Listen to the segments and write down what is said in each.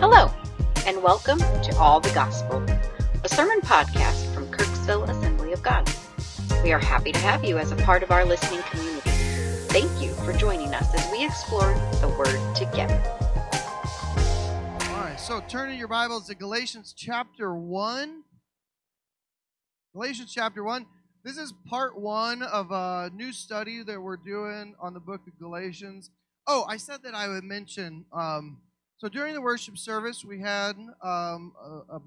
Hello, and welcome to All the Gospel, a sermon podcast from Kirksville Assembly of God. We are happy to have you as a part of our listening community. Thank you for joining us as we explore the Word together. All right, so turn in your Bibles to Galatians chapter 1. Galatians chapter 1. This is part one of a new study that we're doing on the book of Galatians. Oh, I said that I would mention. Um, so during the worship service, we had um, a, a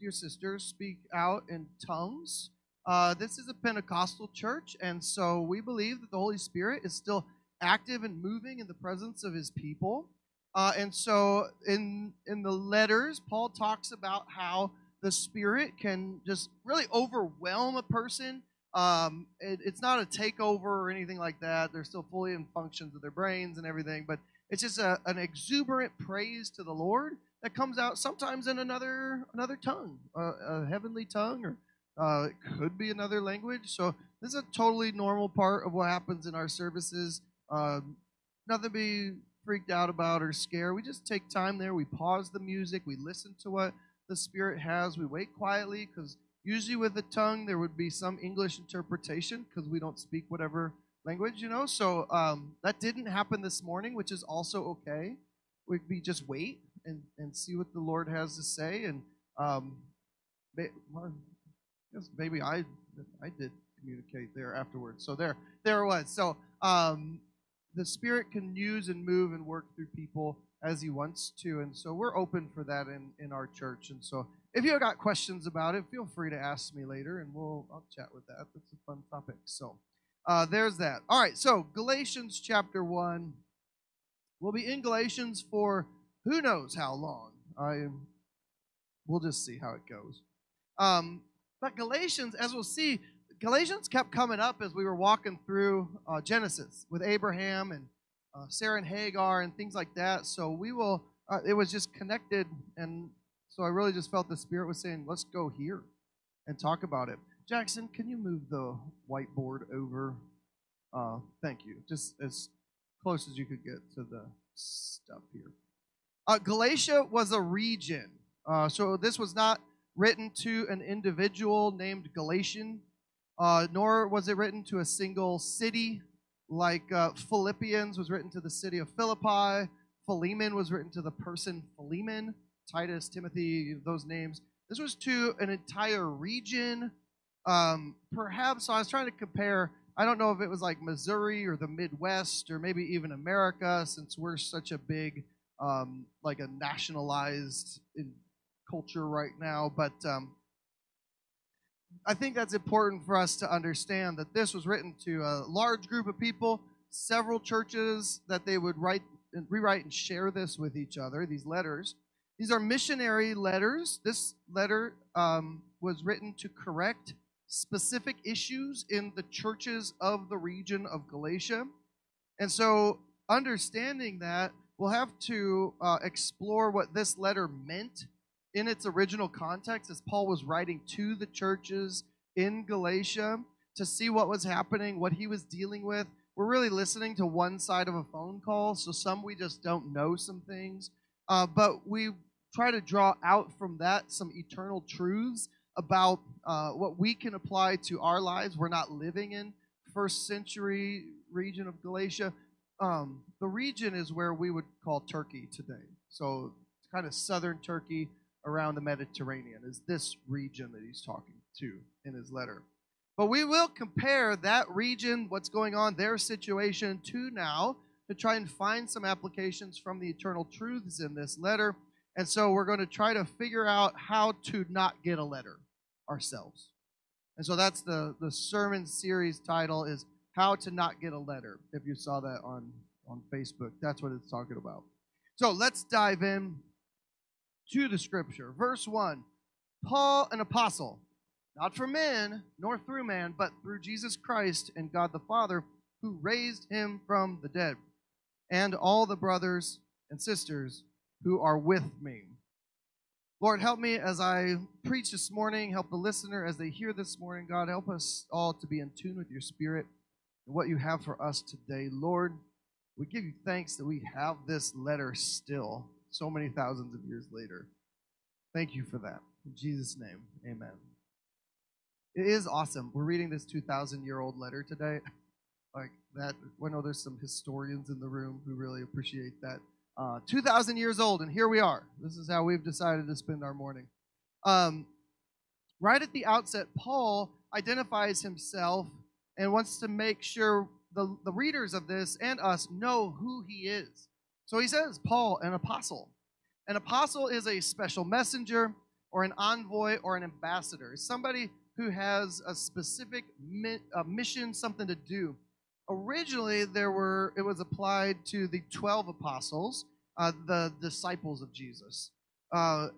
dear sister speak out in tongues. Uh, this is a Pentecostal church, and so we believe that the Holy Spirit is still active and moving in the presence of His people. Uh, and so in in the letters, Paul talks about how the Spirit can just really overwhelm a person um, it, it's not a takeover or anything like that. They're still fully in functions of their brains and everything, but it's just a, an exuberant praise to the Lord that comes out sometimes in another another tongue, a heavenly tongue, or uh, it could be another language. So this is a totally normal part of what happens in our services. Um, nothing to be freaked out about or scared. We just take time there. We pause the music. We listen to what the Spirit has. We wait quietly because Usually, with the tongue, there would be some English interpretation because we don't speak whatever language, you know. So um, that didn't happen this morning, which is also okay. We'd be just wait and, and see what the Lord has to say. And um, maybe I I did communicate there afterwards. So there there it was. So um, the Spirit can use and move and work through people as He wants to, and so we're open for that in in our church. And so if you've got questions about it, feel free to ask me later, and we'll I'll chat with that. That's a fun topic. So uh, there's that. All right. So Galatians chapter one. We'll be in Galatians for who knows how long. I we'll just see how it goes. Um, but Galatians, as we'll see, Galatians kept coming up as we were walking through uh, Genesis with Abraham and uh, Sarah and Hagar and things like that. So we will. Uh, it was just connected and so I really just felt the Spirit was saying, let's go here and talk about it. Jackson, can you move the whiteboard over? Uh, thank you. Just as close as you could get to the stuff here. Uh, Galatia was a region. Uh, so this was not written to an individual named Galatian, uh, nor was it written to a single city like uh, Philippians was written to the city of Philippi. Philemon was written to the person Philemon. Titus, Timothy, those names. This was to an entire region. Um, perhaps, so I was trying to compare, I don't know if it was like Missouri or the Midwest or maybe even America, since we're such a big, um, like a nationalized culture right now. But um, I think that's important for us to understand that this was written to a large group of people, several churches, that they would write and rewrite and share this with each other, these letters. These are missionary letters. This letter um, was written to correct specific issues in the churches of the region of Galatia. And so, understanding that, we'll have to uh, explore what this letter meant in its original context as Paul was writing to the churches in Galatia to see what was happening, what he was dealing with. We're really listening to one side of a phone call, so some we just don't know some things. Uh, but we try to draw out from that some eternal truths about uh, what we can apply to our lives. We're not living in first century region of Galatia. Um, the region is where we would call Turkey today. So kind of southern Turkey around the Mediterranean is this region that he's talking to in his letter. But we will compare that region, what's going on, their situation to now, to try and find some applications from the eternal truths in this letter and so we're going to try to figure out how to not get a letter ourselves. And so that's the, the sermon series title is How to Not Get a Letter. If you saw that on, on Facebook, that's what it's talking about. So let's dive in to the scripture. Verse 1 Paul, an apostle, not from men, nor through man, but through Jesus Christ and God the Father, who raised him from the dead, and all the brothers and sisters who are with me. Lord, help me as I preach this morning. Help the listener as they hear this morning. God, help us all to be in tune with your spirit and what you have for us today. Lord, we give you thanks that we have this letter still. so many thousands of years later. Thank you for that. In Jesus' name, amen. It is awesome. We're reading this 2,000 year old letter today. Like that, I know there's some historians in the room who really appreciate that. Uh, 2,000 years old, and here we are. This is how we've decided to spend our morning. Um, right at the outset, Paul identifies himself and wants to make sure the, the readers of this and us know who he is. So he says, Paul, an apostle. An apostle is a special messenger or an envoy or an ambassador, somebody who has a specific mi- a mission, something to do. Originally, there were it was applied to the twelve apostles, uh, the disciples of Jesus. Uh,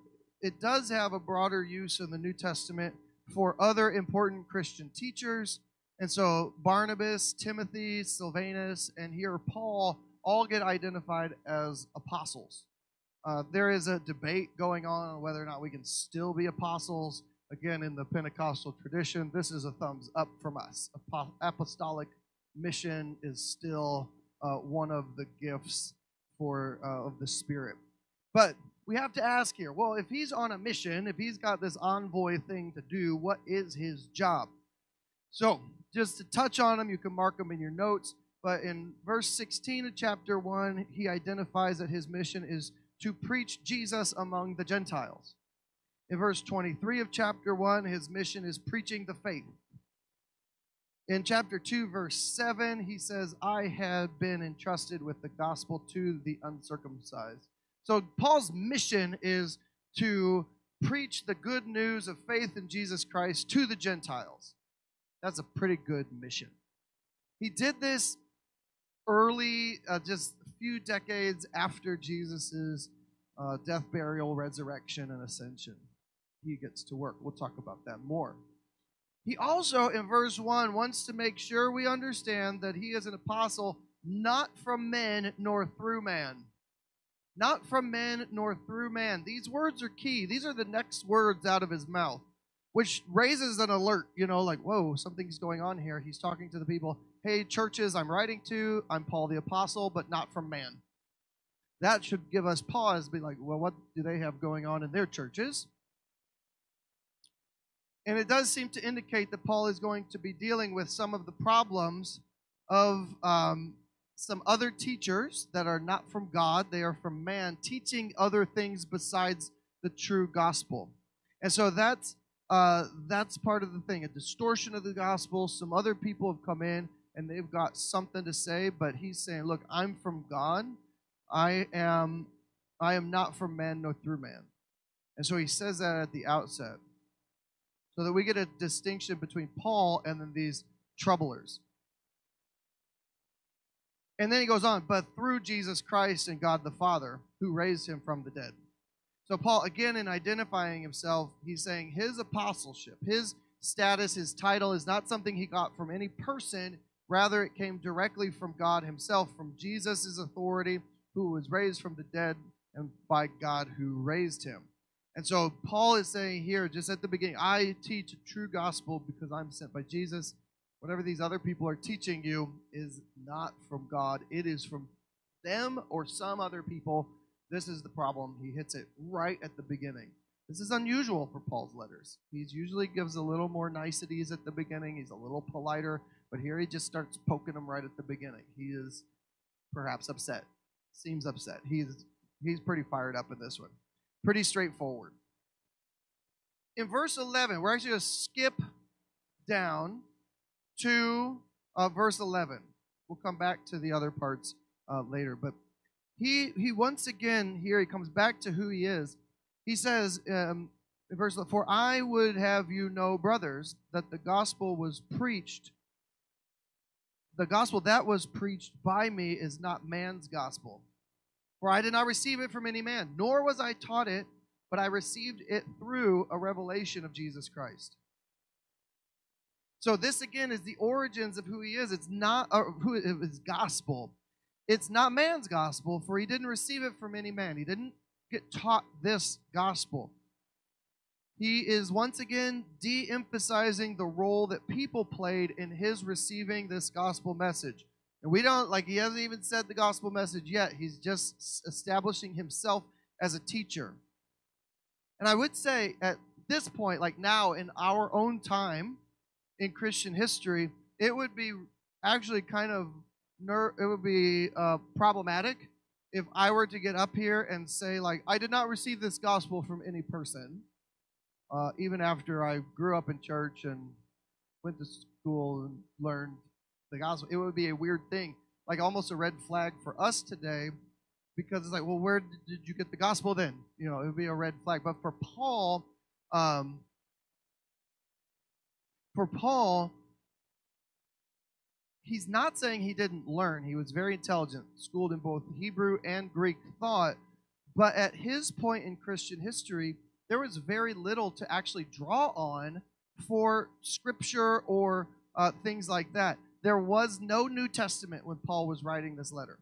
it does have a broader use in the New Testament for other important Christian teachers. And so Barnabas, Timothy, Silvanus, and here Paul all get identified as apostles. Uh, there is a debate going on on whether or not we can still be apostles. Again, in the Pentecostal tradition, this is a thumbs up from us. Apostolic mission is still uh, one of the gifts for uh, of the Spirit. But we have to ask here well, if he's on a mission, if he's got this envoy thing to do, what is his job? So, just to touch on him, you can mark them in your notes. But in verse 16 of chapter 1, he identifies that his mission is to preach Jesus among the Gentiles. In verse 23 of chapter 1, his mission is preaching the faith. In chapter 2, verse 7, he says, I had been entrusted with the gospel to the uncircumcised. So Paul's mission is to preach the good news of faith in Jesus Christ to the Gentiles. That's a pretty good mission. He did this early, uh, just a few decades after Jesus' uh, death, burial, resurrection, and ascension. He gets to work. We'll talk about that more. He also, in verse 1, wants to make sure we understand that he is an apostle not from men nor through man not from men nor through man. These words are key. These are the next words out of his mouth, which raises an alert, you know, like, whoa, something's going on here. He's talking to the people, hey, churches I'm writing to, I'm Paul the Apostle, but not from man. That should give us pause, be like, well, what do they have going on in their churches? And it does seem to indicate that Paul is going to be dealing with some of the problems of um, some other teachers that are not from God, they are from man, teaching other things besides the true gospel. And so that's uh, that's part of the thing, a distortion of the gospel. Some other people have come in and they've got something to say, but he's saying, "Look, I'm from God. I am I am not from man nor through man." And so he says that at the outset, so that we get a distinction between Paul and then these troublers. And then he goes on, but through Jesus Christ and God the Father, who raised him from the dead. So, Paul, again, in identifying himself, he's saying his apostleship, his status, his title is not something he got from any person. Rather, it came directly from God himself, from Jesus' authority, who was raised from the dead, and by God who raised him. And so, Paul is saying here, just at the beginning, I teach a true gospel because I'm sent by Jesus whatever these other people are teaching you is not from God. It is from them or some other people. This is the problem. He hits it right at the beginning. This is unusual for Paul's letters. He usually gives a little more niceties at the beginning. He's a little politer, but here he just starts poking them right at the beginning. He is perhaps upset. Seems upset. He's he's pretty fired up in this one. Pretty straightforward. In verse 11, we're actually going to skip down to uh, verse 11. We'll come back to the other parts uh, later. But he, he once again, here he comes back to who he is. He says um, in verse 4 I would have you know, brothers, that the gospel was preached. The gospel that was preached by me is not man's gospel. For I did not receive it from any man, nor was I taught it, but I received it through a revelation of Jesus Christ. So this again is the origins of who he is. It's not uh, who his gospel. It's not man's gospel, for he didn't receive it from any man. He didn't get taught this gospel. He is once again de emphasizing the role that people played in his receiving this gospel message. And we don't, like, he hasn't even said the gospel message yet. He's just establishing himself as a teacher. And I would say at this point, like now in our own time in Christian history, it would be actually kind of ner- it would be uh, problematic if I were to get up here and say like I did not receive this gospel from any person, uh, even after I grew up in church and went to school and learned the gospel. It would be a weird thing, like almost a red flag for us today, because it's like, well, where did you get the gospel then? You know, it would be a red flag. But for Paul, um, for Paul, he's not saying he didn't learn. He was very intelligent, schooled in both Hebrew and Greek thought. But at his point in Christian history, there was very little to actually draw on for scripture or uh, things like that. There was no New Testament when Paul was writing this letter.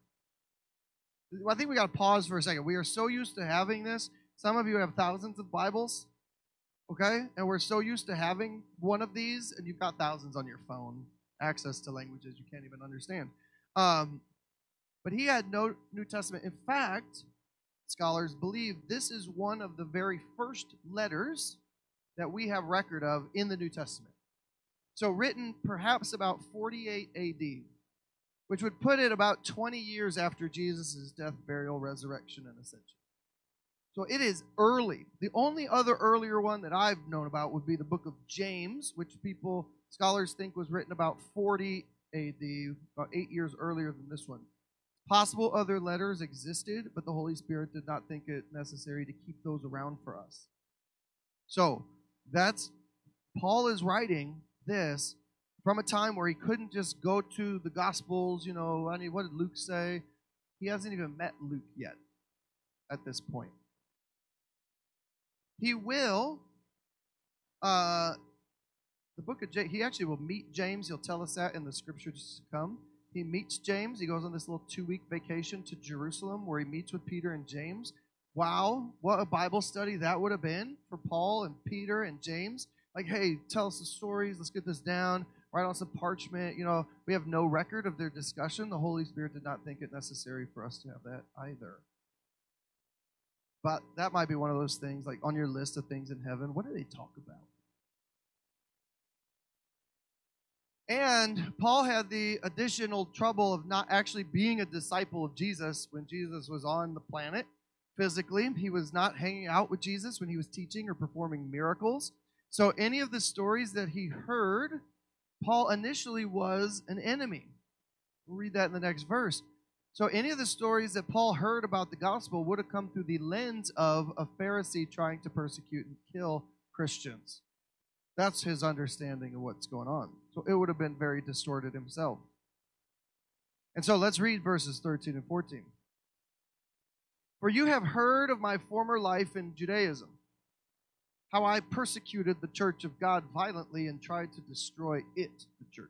I think we got to pause for a second. We are so used to having this. Some of you have thousands of Bibles, okay? And we're so used to having one of these, and you've got thousands on your phone, access to languages you can't even understand. Um, but he had no New Testament. In fact, scholars believe this is one of the very first letters that we have record of in the New Testament. So, written perhaps about 48 AD, which would put it about 20 years after Jesus' death, burial, resurrection, and ascension. So, it is early. The only other earlier one that I've known about would be the book of James, which people, scholars think was written about 40 AD, about eight years earlier than this one. Possible other letters existed, but the Holy Spirit did not think it necessary to keep those around for us. So, that's Paul is writing this from a time where he couldn't just go to the Gospels. You know, I mean, what did Luke say? He hasn't even met Luke yet at this point. He will, uh, the book of James, he actually will meet James. He'll tell us that in the scriptures to come. He meets James. He goes on this little two week vacation to Jerusalem where he meets with Peter and James. Wow, what a Bible study that would have been for Paul and Peter and James. Like, hey, tell us the stories. Let's get this down. Write on some parchment. You know, we have no record of their discussion. The Holy Spirit did not think it necessary for us to have that either. But that might be one of those things, like on your list of things in heaven, what do they talk about? And Paul had the additional trouble of not actually being a disciple of Jesus when Jesus was on the planet physically. He was not hanging out with Jesus when he was teaching or performing miracles. So, any of the stories that he heard, Paul initially was an enemy. We'll read that in the next verse. So, any of the stories that Paul heard about the gospel would have come through the lens of a Pharisee trying to persecute and kill Christians. That's his understanding of what's going on. So, it would have been very distorted himself. And so, let's read verses 13 and 14. For you have heard of my former life in Judaism, how I persecuted the church of God violently and tried to destroy it, the church.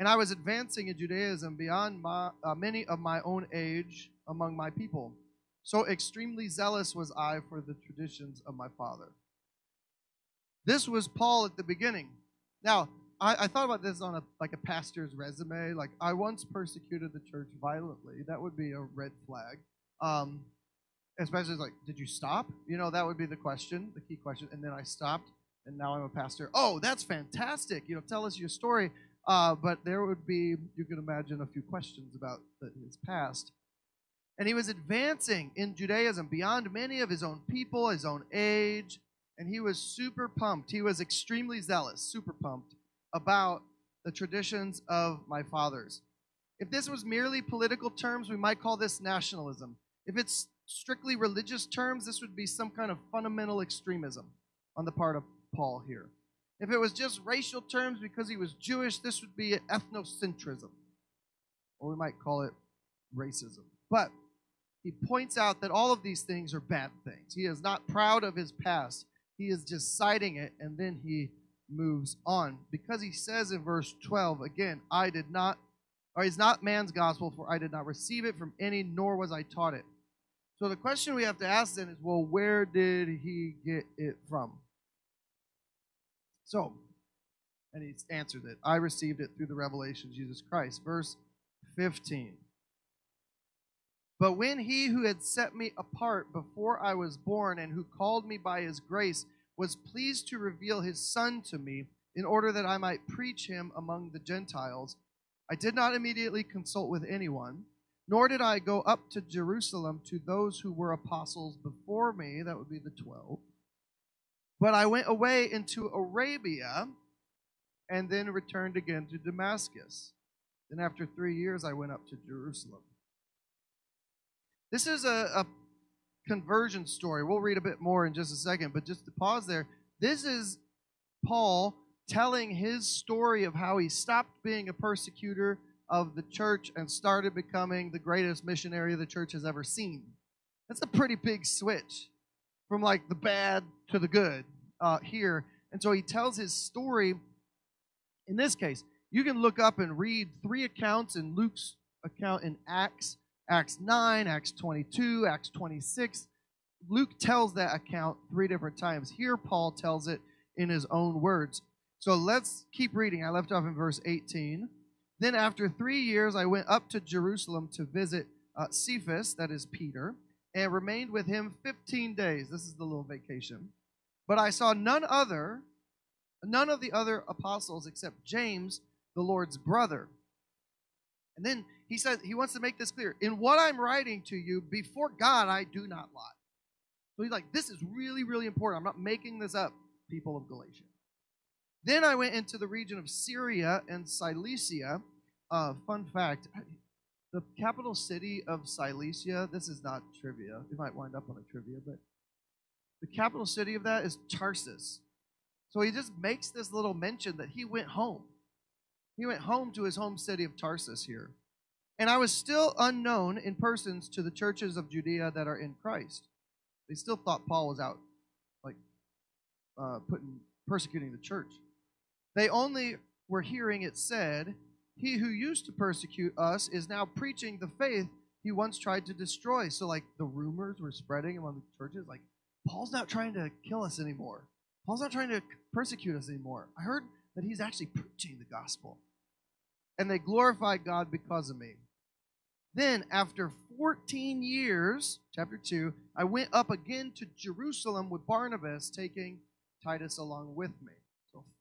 And I was advancing in Judaism beyond my, uh, many of my own age among my people. So extremely zealous was I for the traditions of my father. This was Paul at the beginning. Now, I, I, thought about this on a like a pastor's resume. Like I once persecuted the church violently. That would be a red flag. Um, especially like, did you stop? You know, that would be the question, the key question. And then I stopped, and now I'm a pastor. Oh, that's fantastic. You know, tell us your story. Uh, but there would be, you can imagine, a few questions about the, his past. And he was advancing in Judaism beyond many of his own people, his own age, and he was super pumped. He was extremely zealous, super pumped about the traditions of my fathers. If this was merely political terms, we might call this nationalism. If it's strictly religious terms, this would be some kind of fundamental extremism on the part of Paul here. If it was just racial terms because he was Jewish, this would be ethnocentrism, or we might call it racism. But he points out that all of these things are bad things. He is not proud of his past, he is just citing it, and then he moves on. Because he says in verse 12, again, I did not, or is not man's gospel, for I did not receive it from any, nor was I taught it. So the question we have to ask then is well, where did he get it from? So, and he's answered it I received it through the revelation of Jesus Christ. Verse 15. But when he who had set me apart before I was born and who called me by his grace was pleased to reveal his Son to me in order that I might preach him among the Gentiles, I did not immediately consult with anyone, nor did I go up to Jerusalem to those who were apostles before me, that would be the twelve. But I went away into Arabia and then returned again to Damascus. Then after three years, I went up to Jerusalem. This is a, a conversion story. We'll read a bit more in just a second, but just to pause there, this is Paul telling his story of how he stopped being a persecutor of the church and started becoming the greatest missionary the church has ever seen. That's a pretty big switch from like the bad to the good uh, here. And so he tells his story. In this case, you can look up and read three accounts in Luke's account in Acts Acts 9, Acts 22, Acts 26. Luke tells that account three different times. Here, Paul tells it in his own words. So let's keep reading. I left off in verse 18. Then, after three years, I went up to Jerusalem to visit uh, Cephas, that is Peter, and remained with him 15 days. This is the little vacation. But I saw none other, none of the other apostles except James, the Lord's brother. And then he says he wants to make this clear. In what I'm writing to you, before God, I do not lie. So he's like, this is really, really important. I'm not making this up, people of Galatia. Then I went into the region of Syria and Cilicia. Uh, fun fact the capital city of Cilicia, this is not trivia. We might wind up on a trivia, but the capital city of that is Tarsus. So he just makes this little mention that he went home. He went home to his home city of Tarsus here. And I was still unknown in persons to the churches of Judea that are in Christ. They still thought Paul was out, like, uh, putting, persecuting the church. They only were hearing it said, He who used to persecute us is now preaching the faith he once tried to destroy. So, like, the rumors were spreading among the churches, like, Paul's not trying to kill us anymore. Paul's not trying to persecute us anymore. I heard that he's actually preaching the gospel. And they glorified God because of me. Then, after 14 years, chapter 2, I went up again to Jerusalem with Barnabas, taking Titus along with me.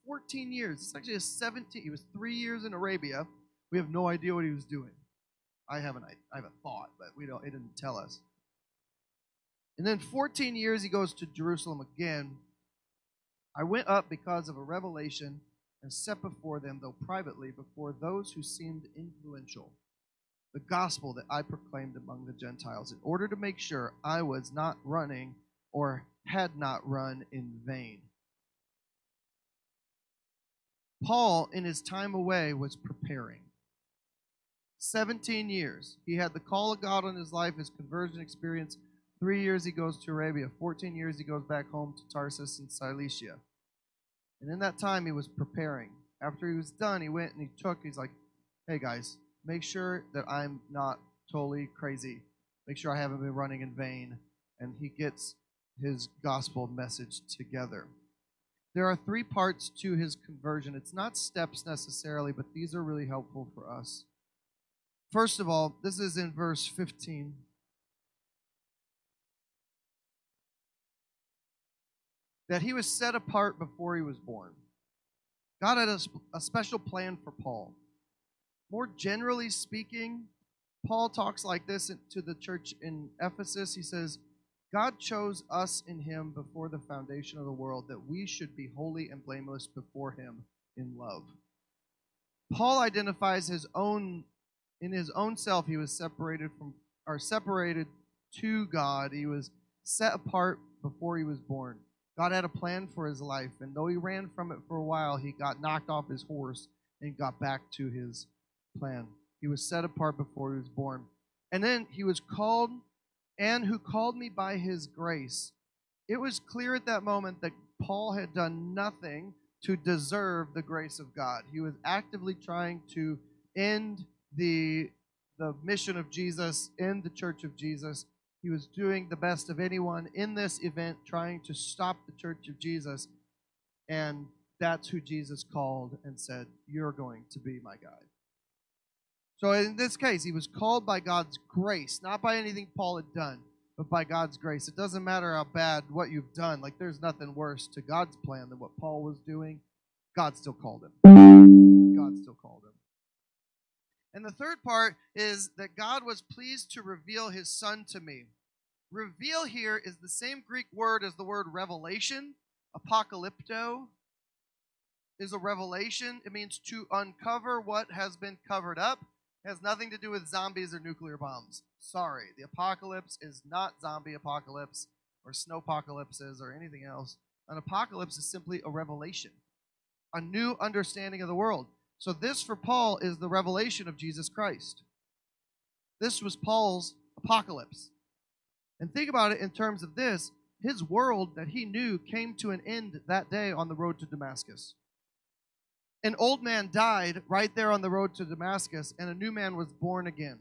So 14 years. It's actually a 17. He was three years in Arabia. We have no idea what he was doing. I haven't. I have a thought, but we don't. It didn't tell us. And then 14 years he goes to Jerusalem again. I went up because of a revelation and set before them, though privately, before those who seemed influential, the gospel that I proclaimed among the Gentiles, in order to make sure I was not running or had not run in vain. Paul, in his time away, was preparing. 17 years. He had the call of God on his life, his conversion experience. Three years he goes to Arabia. 14 years he goes back home to Tarsus in Cilicia. And in that time, he was preparing. After he was done, he went and he took, he's like, hey guys, make sure that I'm not totally crazy. Make sure I haven't been running in vain. And he gets his gospel message together. There are three parts to his conversion. It's not steps necessarily, but these are really helpful for us. First of all, this is in verse 15. that he was set apart before he was born. God had a, a, special plan for Paul. More generally speaking, Paul talks like this to the church in Ephesus. He says, God chose us in him before the foundation of the world that we should be holy and blameless before him in love. Paul identifies his own in his own self he was separated from or separated to God. He was set apart before he was born. God had a plan for his life, and though he ran from it for a while, he got knocked off his horse and got back to his plan. He was set apart before he was born. And then he was called, and who called me by his grace. It was clear at that moment that Paul had done nothing to deserve the grace of God. He was actively trying to end the, the mission of Jesus, end the church of Jesus, he was doing the best of anyone in this event, trying to stop the church of Jesus. And that's who Jesus called and said, You're going to be my guide. So in this case, he was called by God's grace, not by anything Paul had done, but by God's grace. It doesn't matter how bad what you've done. Like there's nothing worse to God's plan than what Paul was doing. God still called him. God still called him. And the third part is that God was pleased to reveal his son to me. Reveal here is the same Greek word as the word revelation. Apocalypto is a revelation. It means to uncover what has been covered up has nothing to do with zombies or nuclear bombs. Sorry, the apocalypse is not zombie apocalypse or snowpocalypses or anything else. An apocalypse is simply a revelation, a new understanding of the world. So, this for Paul is the revelation of Jesus Christ. This was Paul's apocalypse. And think about it in terms of this his world that he knew came to an end that day on the road to Damascus an old man died right there on the road to Damascus, and a new man was born again.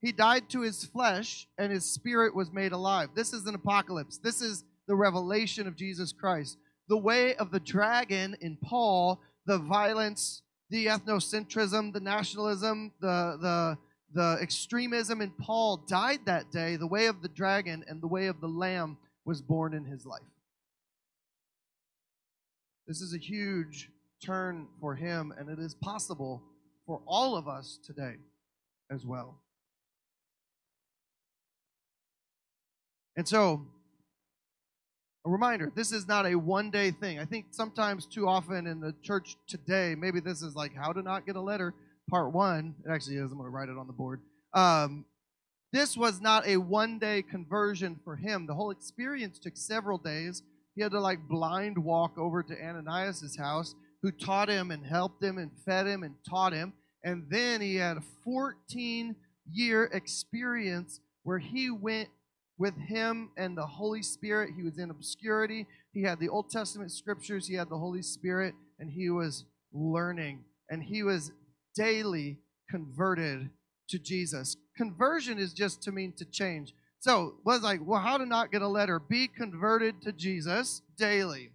He died to his flesh, and his spirit was made alive. This is an apocalypse. This is the revelation of Jesus Christ. The way of the dragon in Paul, the violence, the ethnocentrism, the nationalism, the, the, the extremism in Paul died that day. The way of the dragon and the way of the lamb was born in his life. This is a huge turn for Him, and it is possible for all of us today as well. And so, a reminder this is not a one day thing. I think sometimes too often in the church today, maybe this is like how to not get a letter, part one. It actually is. I'm going to write it on the board. Um, this was not a one day conversion for him. The whole experience took several days. He had to like blind walk over to Ananias' house who taught him and helped him and fed him and taught him. And then he had a 14 year experience where he went with him and the Holy Spirit. He was in obscurity. He had the Old Testament scriptures, he had the Holy Spirit, and he was learning. And he was daily converted to Jesus. Conversion is just to mean to change. So was like, well, how to not get a letter? Be converted to Jesus daily.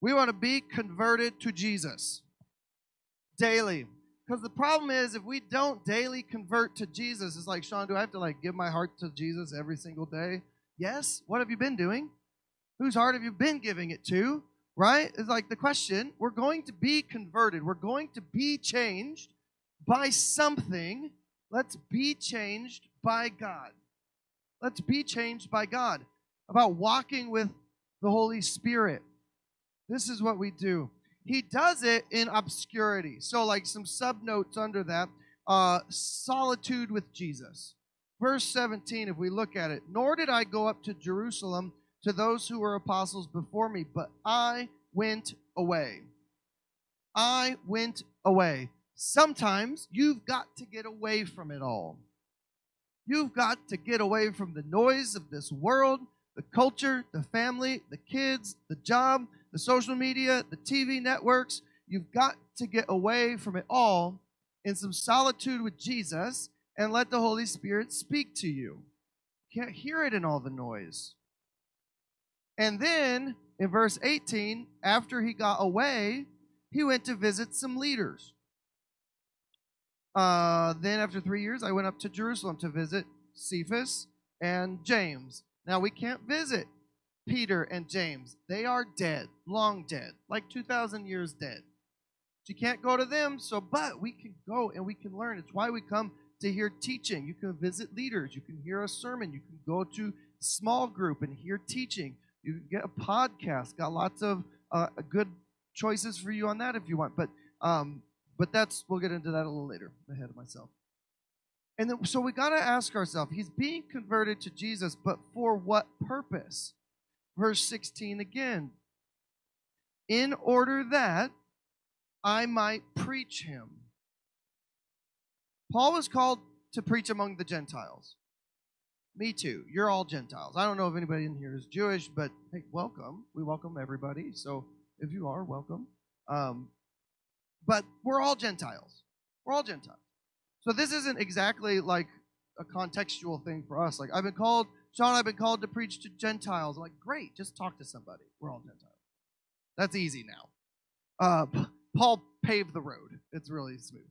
We want to be converted to Jesus daily. Because the problem is, if we don't daily convert to Jesus, it's like, Shawn, do I have to like give my heart to Jesus every single day? Yes. What have you been doing? Whose heart have you been giving it to? Right? It's like the question. We're going to be converted. We're going to be changed by something. Let's be changed by God. Let's be changed by God. About walking with the Holy Spirit. This is what we do. He does it in obscurity. So, like some subnotes under that uh, solitude with Jesus. Verse 17, if we look at it, nor did I go up to Jerusalem to those who were apostles before me, but I went away. I went away. Sometimes you've got to get away from it all. You've got to get away from the noise of this world, the culture, the family, the kids, the job, the social media, the TV networks. You've got to get away from it all in some solitude with Jesus and let the Holy Spirit speak to you. you can't hear it in all the noise. And then in verse 18, after he got away, he went to visit some leaders. Uh, then, after three years, I went up to Jerusalem to visit Cephas and James. Now, we can't visit Peter and James. They are dead, long dead, like 2,000 years dead. You can't go to them, so, but we can go and we can learn. It's why we come to hear teaching. You can visit leaders, you can hear a sermon, you can go to small group and hear teaching. You can get a podcast. Got lots of uh, good choices for you on that if you want. But um, but that's we'll get into that a little later. Ahead of myself. And then, so we got to ask ourselves: He's being converted to Jesus, but for what purpose? Verse 16 again. In order that I might preach him. Paul was called to preach among the Gentiles. Me too. You're all Gentiles. I don't know if anybody in here is Jewish, but hey, welcome. We welcome everybody. So if you are, welcome. Um, but we're all Gentiles. We're all Gentiles. So this isn't exactly like a contextual thing for us. Like I've been called Shawn, I've been called to preach to Gentiles. I'm like, great, just talk to somebody. We're all Gentiles. That's easy now. Uh, Paul paved the road. It's really smooth.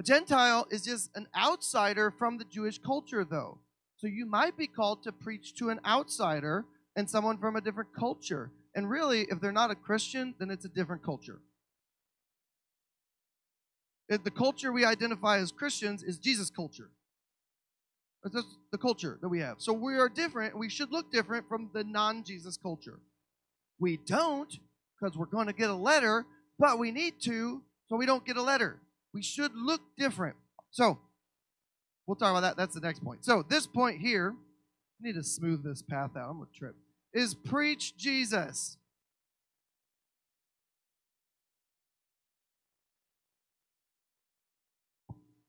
A Gentile is just an outsider from the Jewish culture, though. So you might be called to preach to an outsider and someone from a different culture. And really, if they're not a Christian, then it's a different culture. If the culture we identify as Christians is Jesus' culture. That's the culture that we have. So we are different. We should look different from the non Jesus culture. We don't because we're going to get a letter, but we need to so we don't get a letter. We should look different. So we'll talk about that. That's the next point. So this point here, I need to smooth this path out. I'm going to trip. Is preach Jesus.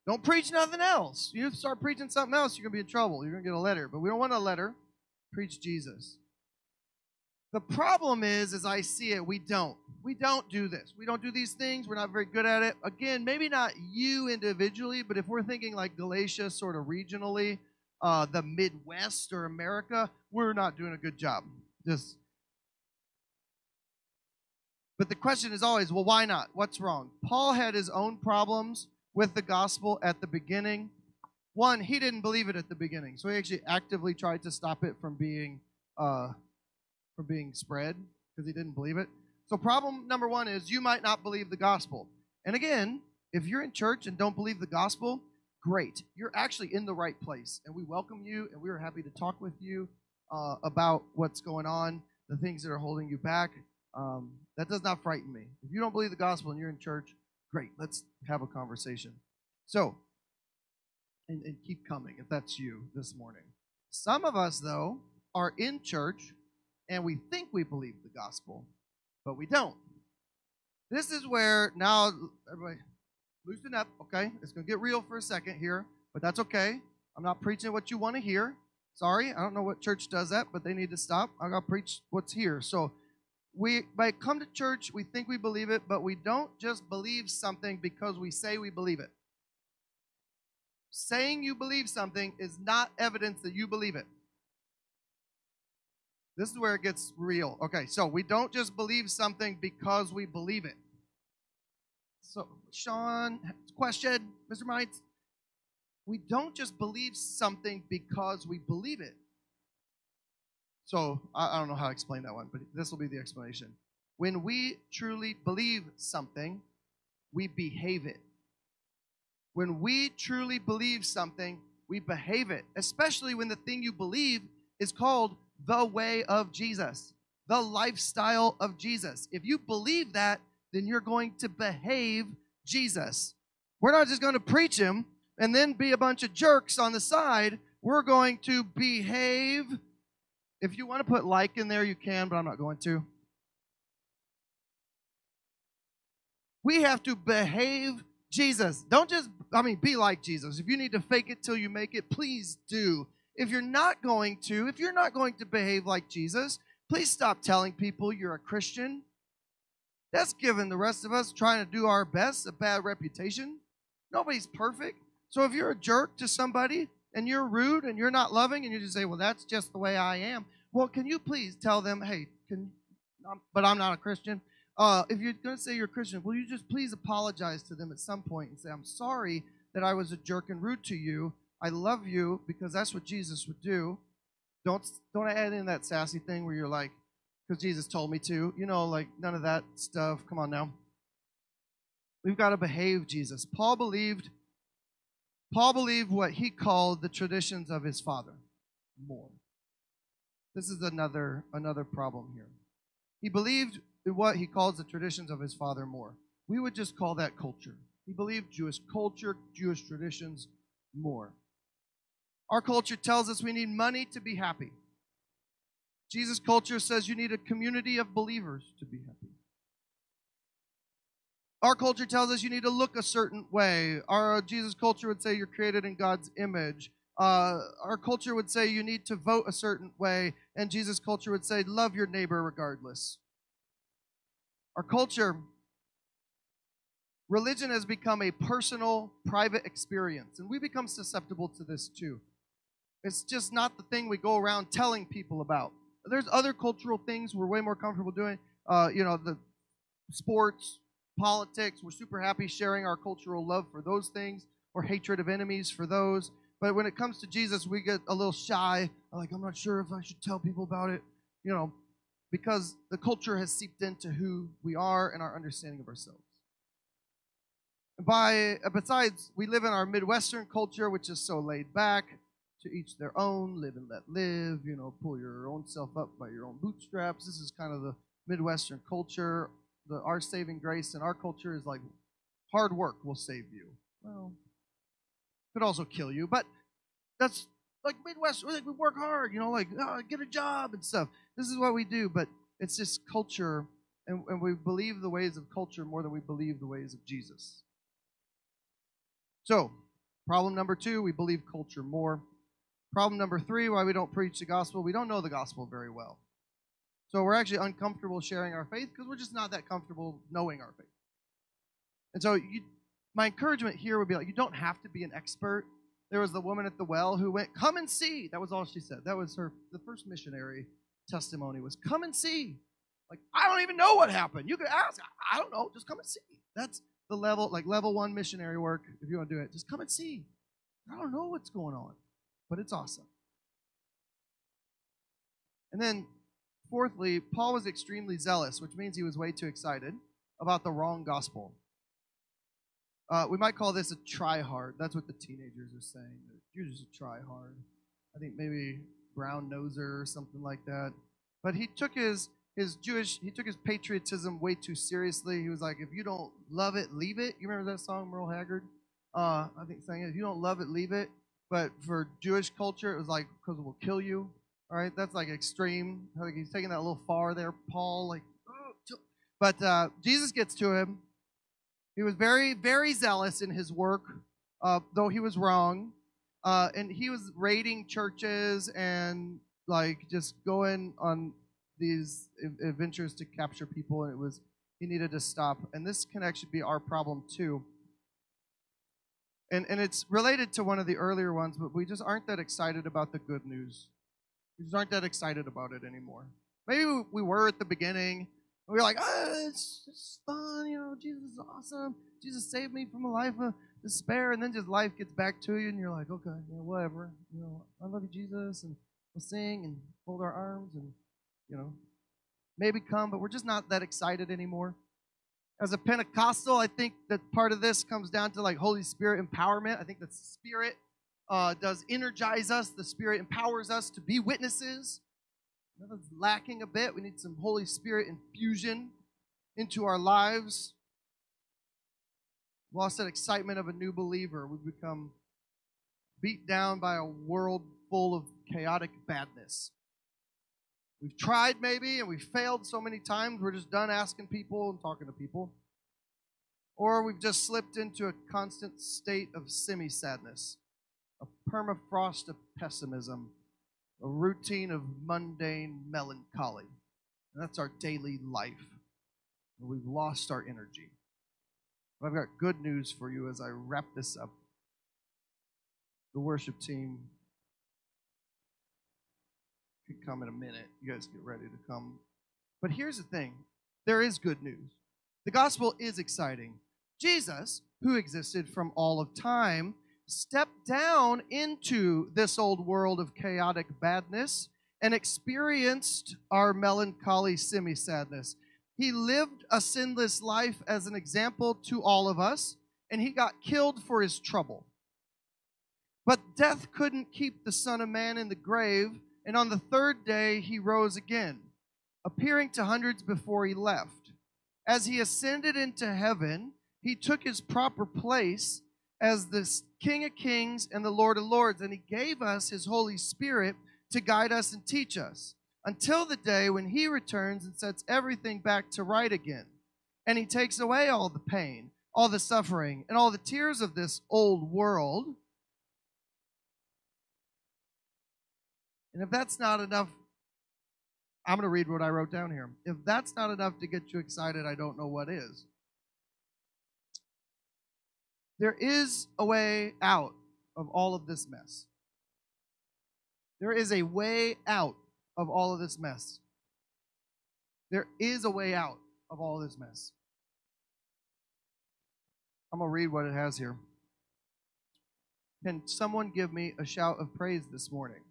Don't preach nothing else. You start preaching something else, you're going to be in trouble. You're going to get a letter. But we don't want a letter. Preach Jesus. The problem is, as I see it, we don't. We don't do this. We don't do these things. We're not very good at it. Again, maybe not you individually, but if we're thinking like Galatia, sort of regionally, uh, the Midwest or America, we're not doing a good job. Just. But the question is always, well, why not? What's wrong? Paul had his own problems with the gospel at the beginning. One, he didn't believe it at the beginning, so he actually actively tried to stop it from being uh, from being spread because he didn't believe it. So, problem number one is you might not believe the gospel. And again, if you're in church and don't believe the gospel, great. You're actually in the right place, and we welcome you, and we are happy to talk with you uh, about what's going on, the things that are holding you back. Um, that does not frighten me. If you don't believe the gospel and you're in church, Great, let's have a conversation. So, and, and keep coming if that's you this morning. Some of us, though, are in church and we think we believe the gospel, but we don't. This is where now, everybody, loosen up, okay? It's going to get real for a second here, but that's okay. I'm not preaching what you want to hear. Sorry, I don't know what church does that, but they need to stop. I got to preach what's here. So we by come to church, we think we believe it, but we don't just believe something because we say we believe it. Saying you believe something is not evidence that you believe it. This is where it gets real. Okay, so we don't just believe something because we believe it. So, Shawn, question, Mr. Meintz. We don't just believe something because we believe it. So I, I don't know how to explain that one, but this will be the explanation. When we truly believe something, we behave it. When we truly believe something, we behave it, especially when the thing you believe is called the way of Jesus, the lifestyle of Jesus. If you believe that, then you're going to behave Jesus. We're not just going to preach him and then be a bunch of jerks on the side. We're going to behave if you want to put like in there, you can, but I'm not going to. We have to behave Jesus. Don't just, I mean, be like Jesus. If you need to fake it till you make it, please do. If you're not going to, if you're not going to behave like Jesus, please stop telling people you're a Christian. That's giving the rest of us trying to do our best a bad reputation. Nobody's perfect. So if you're a jerk to somebody, and you're rude and you're not loving and you just say, well, that's just the way I am. Well, can you please tell them, hey, can, but I'm not a Christian. Uh, if you're going to say you're a Christian, will you just please apologize to them at some point and say, I'm sorry that I was a jerk and rude to you. I love you because that's what Jesus would do. Don't don't add in that sassy thing where you're like, because Jesus told me to. You know, like none of that stuff. Come on now. We've got to behave Jesus. Paul believed Paul believed what he called the traditions of his father more. This is another another problem here. He believed what he calls the traditions of his father more. We would just call that culture. He believed Jewish culture, Jewish traditions more. Our culture tells us we need money to be happy. Jesus' culture says you need a community of believers to be happy. Our culture tells us you need to look a certain way. Our uh, Jesus culture would say you're created in God's image. Uh, our culture would say you need to vote a certain way, and Jesus' culture would say love your neighbor regardless. Our culture, religion has become a personal, private experience, and we become susceptible to this too. It's just not the thing we go around telling people about. There's other cultural things we're way more comfortable doing. Uh, you know, the sports, politics. We're super happy sharing our cultural love for those things or hatred of enemies for those. But when it comes to Jesus, we get a little shy. Like, I'm not sure if I should tell people about it, you know, because the culture has seeped into who we are and our understanding of ourselves. By uh, besides, we live in our Midwestern culture, which is so laid back, to each their own, live and let live. You know, pull your own self up by your own bootstraps. This is kind of the Midwestern culture. The our saving grace in our culture is like hard work will save you. Well, could also kill you, but that's like Midwest. Like we work hard, you know, like oh, get a job and stuff. This is what we do, but it's just culture, and, and we believe the ways of culture more than we believe the ways of Jesus. So, problem number two, we believe culture more. Problem number three, why we don't preach the gospel, we don't know the gospel very well. So we're actually uncomfortable sharing our faith because we're just not that comfortable knowing our faith. And so you, my encouragement here would be like, you don't have to be an expert. There was the woman at the well who went, come and see. That was all she said. That was her, the first missionary testimony was, come and see. Like, I don't even know what happened. You could ask. I don't know. Just come and see. That's the level, like level one missionary work, if you want to do it. Just come and see. I don't know what's going on, but it's awesome. And then, fourthly, Paul was extremely zealous, which means he was way too excited about the wrong gospel. Uh, we might call this a try hard. That's what the teenagers are saying. You're just a try hard. I think maybe brown noser or something like that. But he took his his Jewish he took his patriotism way too seriously. He was like, if you don't love it, leave it. You remember that song, Merle Haggard? Uh, I think saying if you don't love it, leave it. But for Jewish culture, it was like because it will kill you. All right, that's like extreme. Like he's taking that a little far there, Paul. Like, but uh, Jesus gets to him he was very, very zealous in his work, uh, though he was wrong. Uh, and he was raiding churches and like just going on these adventures to capture people. And it was he needed to stop. And this can actually be our problem too. And and it's related to one of the earlier ones, but we just aren't that excited about the good news. We just aren't that excited about it anymore. Maybe we were at the beginning we are like, oh, it's, it's fun, you know, Jesus is awesome. Jesus saved me from a life of despair. And then just life gets back to you, and you're like, okay, yeah, whatever. You know, I love you, Jesus, and we'll sing and hold our arms and, you know, maybe come, but we're just not that excited anymore. As a Pentecostal, I think that part of this comes down to like Holy Spirit empowerment. I think that Spirit uh, does energize us, the Spirit empowers us to be witnesses. That's lacking a bit. We need some Holy Spirit infusion into our lives. Lost that excitement of a new believer. We've become beat down by a world full of chaotic badness. We've tried maybe and we've failed so many times, we're just done asking people and talking to people. Or we've just slipped into a constant state of semi sadness, permafrost of pessimism a routine of mundane melancholy. And that's our daily life. And we've lost our energy. But I've got good news for you as I wrap this up. The worship team can come in a minute. You guys get ready to come. But here's the thing there is good news. The gospel is exciting. Jesus, who existed from all of time, stepped down into this old world of chaotic badness and experienced our melancholy semi sadness. He lived a sinless life as an example to all of us, and he got killed for his trouble. But death couldn't keep the Son of Man in the grave, and on the third day he rose again, appearing to hundreds before he left. As he ascended into heaven, he took his proper place as the King of Kings and the Lord of Lords, and He gave us His Holy Spirit to guide us and teach us until the day when He returns and sets everything back to right again. And He takes away all the pain, all the suffering, and all the tears of this old world. And if that's not enough, I'm going to read what I wrote down here. If that's not enough to get you excited, I don't know what is. There is a way out of all of this mess. There is a way out of all of this mess. There is a way out of all of this mess. I'm going to read what it has here. Can someone give me a shout of praise this morning?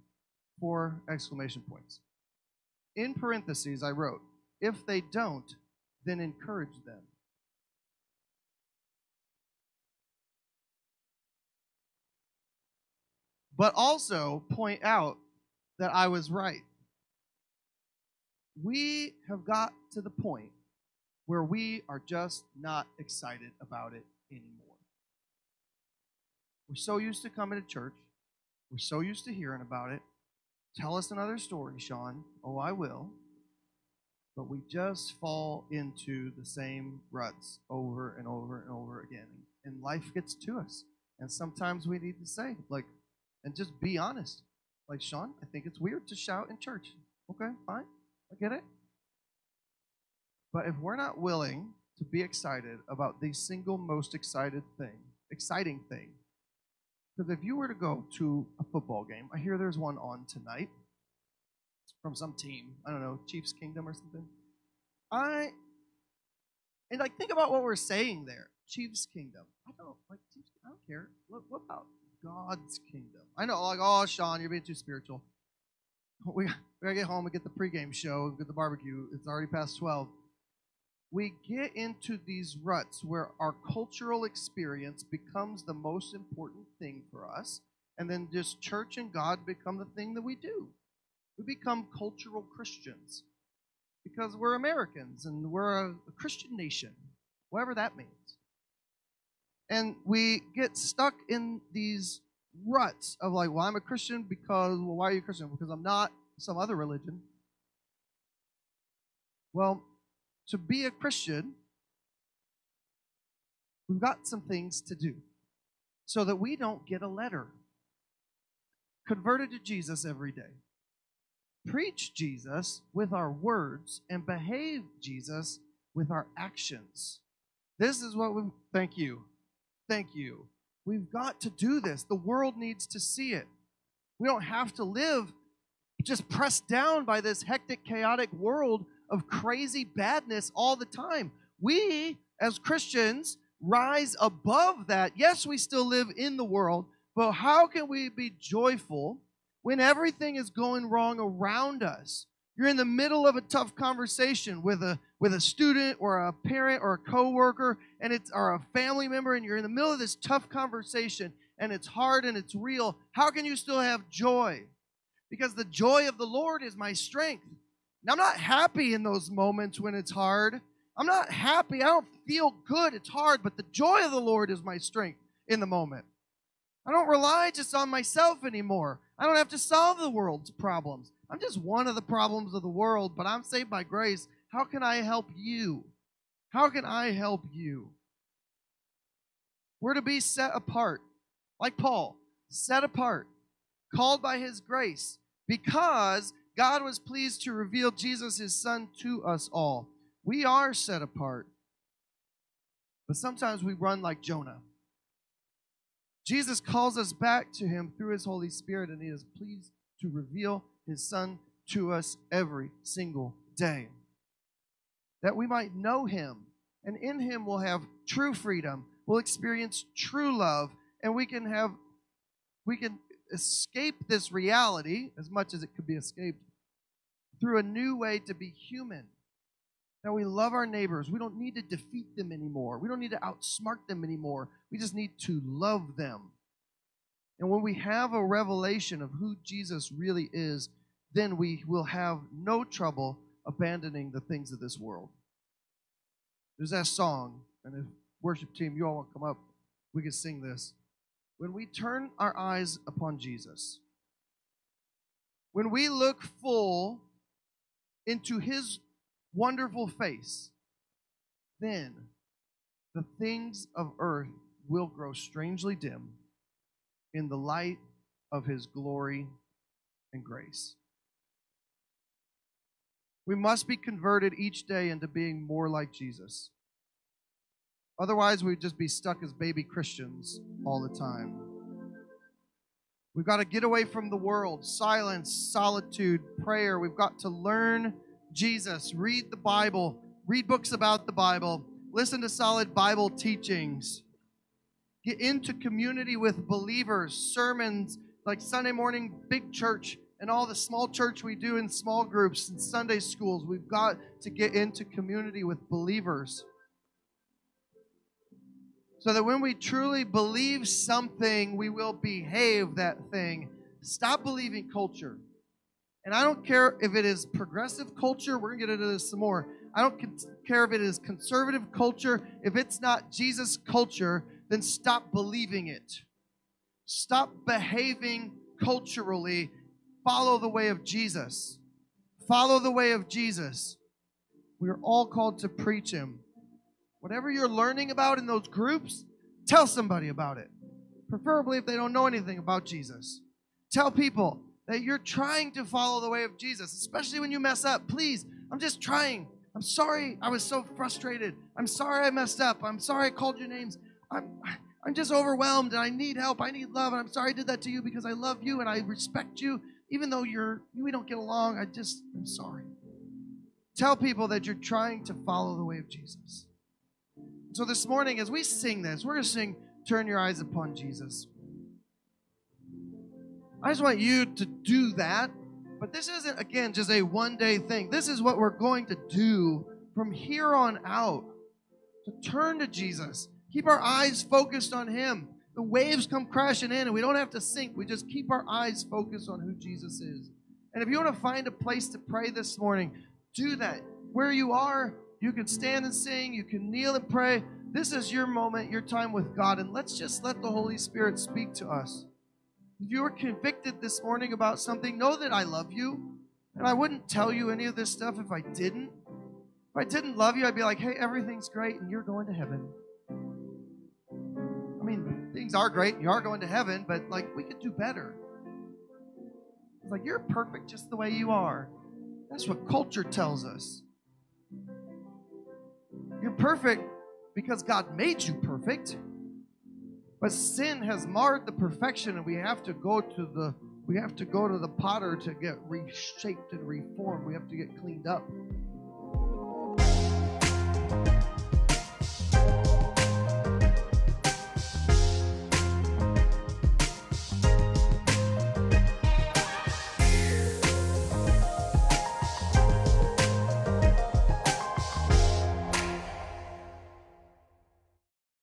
Four exclamation points. In parentheses, I wrote, if they don't, then encourage them. But also point out that I was right. We have got to the point where we are just not excited about it anymore. We're so used to coming to church. We're so used to hearing about it. Tell us another story, Shawn. Oh, I will. But we just fall into the same ruts over and over and over again. And life gets to us. And sometimes we need to say, like, and just be honest. Like, Shawn, I think it's weird to shout in church. Okay, fine. I get it. But if we're not willing to be excited about the single most excited thing, exciting thing, because if you were to go to a football game, I hear there's one on tonight from some team. I don't know, Chiefs Kingdom or something. I and like think about what we're saying there. Chiefs Kingdom. I don't like. I don't care. What, what about God's kingdom? I know, like, oh, Shawn, you're being too spiritual. We, we gotta get home and get the pregame show, get the barbecue. It's already past twelve we get into these ruts where our cultural experience becomes the most important thing for us, and then just church and God become the thing that we do. We become cultural Christians because we're Americans and we're a, a Christian nation, whatever that means. And we get stuck in these ruts of like, well, I'm a Christian because, well, why are you Christian? Because I'm not some other religion. Well, to be a Christian, we've got some things to do so that we don't get a letter. Converted to Jesus every day. Preach Jesus with our words and behave Jesus with our actions. This is what we thank you. Thank you. We've got to do this. The world needs to see it. We don't have to live just pressed down by this hectic, chaotic world of crazy badness all the time. We, as Christians, rise above that. Yes, we still live in the world, but how can we be joyful when everything is going wrong around us? You're in the middle of a tough conversation with a with a student or a parent or a coworker and it's or a family member and you're in the middle of this tough conversation and it's hard and it's real. How can you still have joy? Because the joy of the Lord is my strength. Now, I'm not happy in those moments when it's hard. I'm not happy. I don't feel good. It's hard, but the joy of the Lord is my strength in the moment. I don't rely just on myself anymore. I don't have to solve the world's problems. I'm just one of the problems of the world, but I'm saved by grace. How can I help you? How can I help you? We're to be set apart, like Paul, set apart, called by his grace, because God was pleased to reveal Jesus, his son, to us all. We are set apart. But sometimes we run like Jonah. Jesus calls us back to him through his Holy Spirit, and he is pleased to reveal his son to us every single day. That we might know him, and in him we'll have true freedom, we'll experience true love, and we can have we can escape this reality as much as it could be escaped through a new way to be human. Now we love our neighbors. We don't need to defeat them anymore. We don't need to outsmart them anymore. We just need to love them. And when we have a revelation of who Jesus really is, then we will have no trouble abandoning the things of this world. There's that song, and if worship team, you all want to come up, we can sing this. When we turn our eyes upon Jesus, when we look full into his wonderful face, then the things of earth will grow strangely dim in the light of his glory and grace. We must be converted each day into being more like Jesus. Otherwise, we'd just be stuck as baby Christians all the time. We've got to get away from the world, silence, solitude, prayer. We've got to learn Jesus, read the Bible, read books about the Bible, listen to solid Bible teachings, get into community with believers, sermons like Sunday morning big church and all the small church we do in small groups and Sunday schools. We've got to get into community with believers. So that when we truly believe something, we will behave that thing. Stop believing culture. And I don't care if it is progressive culture, we're going to get into this some more. I don't care if it is conservative culture. If it's not Jesus culture, then stop believing it. Stop behaving culturally. Follow the way of Jesus. Follow the way of Jesus. We are all called to preach Him. Whatever you're learning about in those groups, tell somebody about it. Preferably if they don't know anything about Jesus. Tell people that you're trying to follow the way of Jesus, especially when you mess up. Please, I'm just trying. I'm sorry I was so frustrated. I'm sorry I messed up. I'm sorry I called your names. I'm I'm just overwhelmed and I need help. I need love. And I'm sorry I did that to you because I love you and I respect you. Even though you're we don't get along, I just I'm sorry. Tell people that you're trying to follow the way of Jesus. So this morning, as we sing this, we're going to sing Turn Your Eyes Upon Jesus. I just want you to do that. But this isn't, again, just a one day thing. This is what we're going to do from here on out to turn to Jesus. Keep our eyes focused on Him. The waves come crashing in, and we don't have to sink. We just keep our eyes focused on who Jesus is. And if you want to find a place to pray this morning, do that. Where you are, you can stand and sing, you can kneel and pray. This is your moment, your time with God, and let's just let the Holy Spirit speak to us. If you were convicted this morning about something, know that I love you. And I wouldn't tell you any of this stuff if I didn't. If I didn't love you, I'd be like, hey, everything's great and you're going to heaven. I mean, things are great and you are going to heaven, but like, we could do better. It's like, you're perfect just the way you are. That's what culture tells us. You're perfect because God made you perfect. But sin has marred the perfection, and we have to go to the we have to go to the potter to get reshaped and reformed. We have to get cleaned up.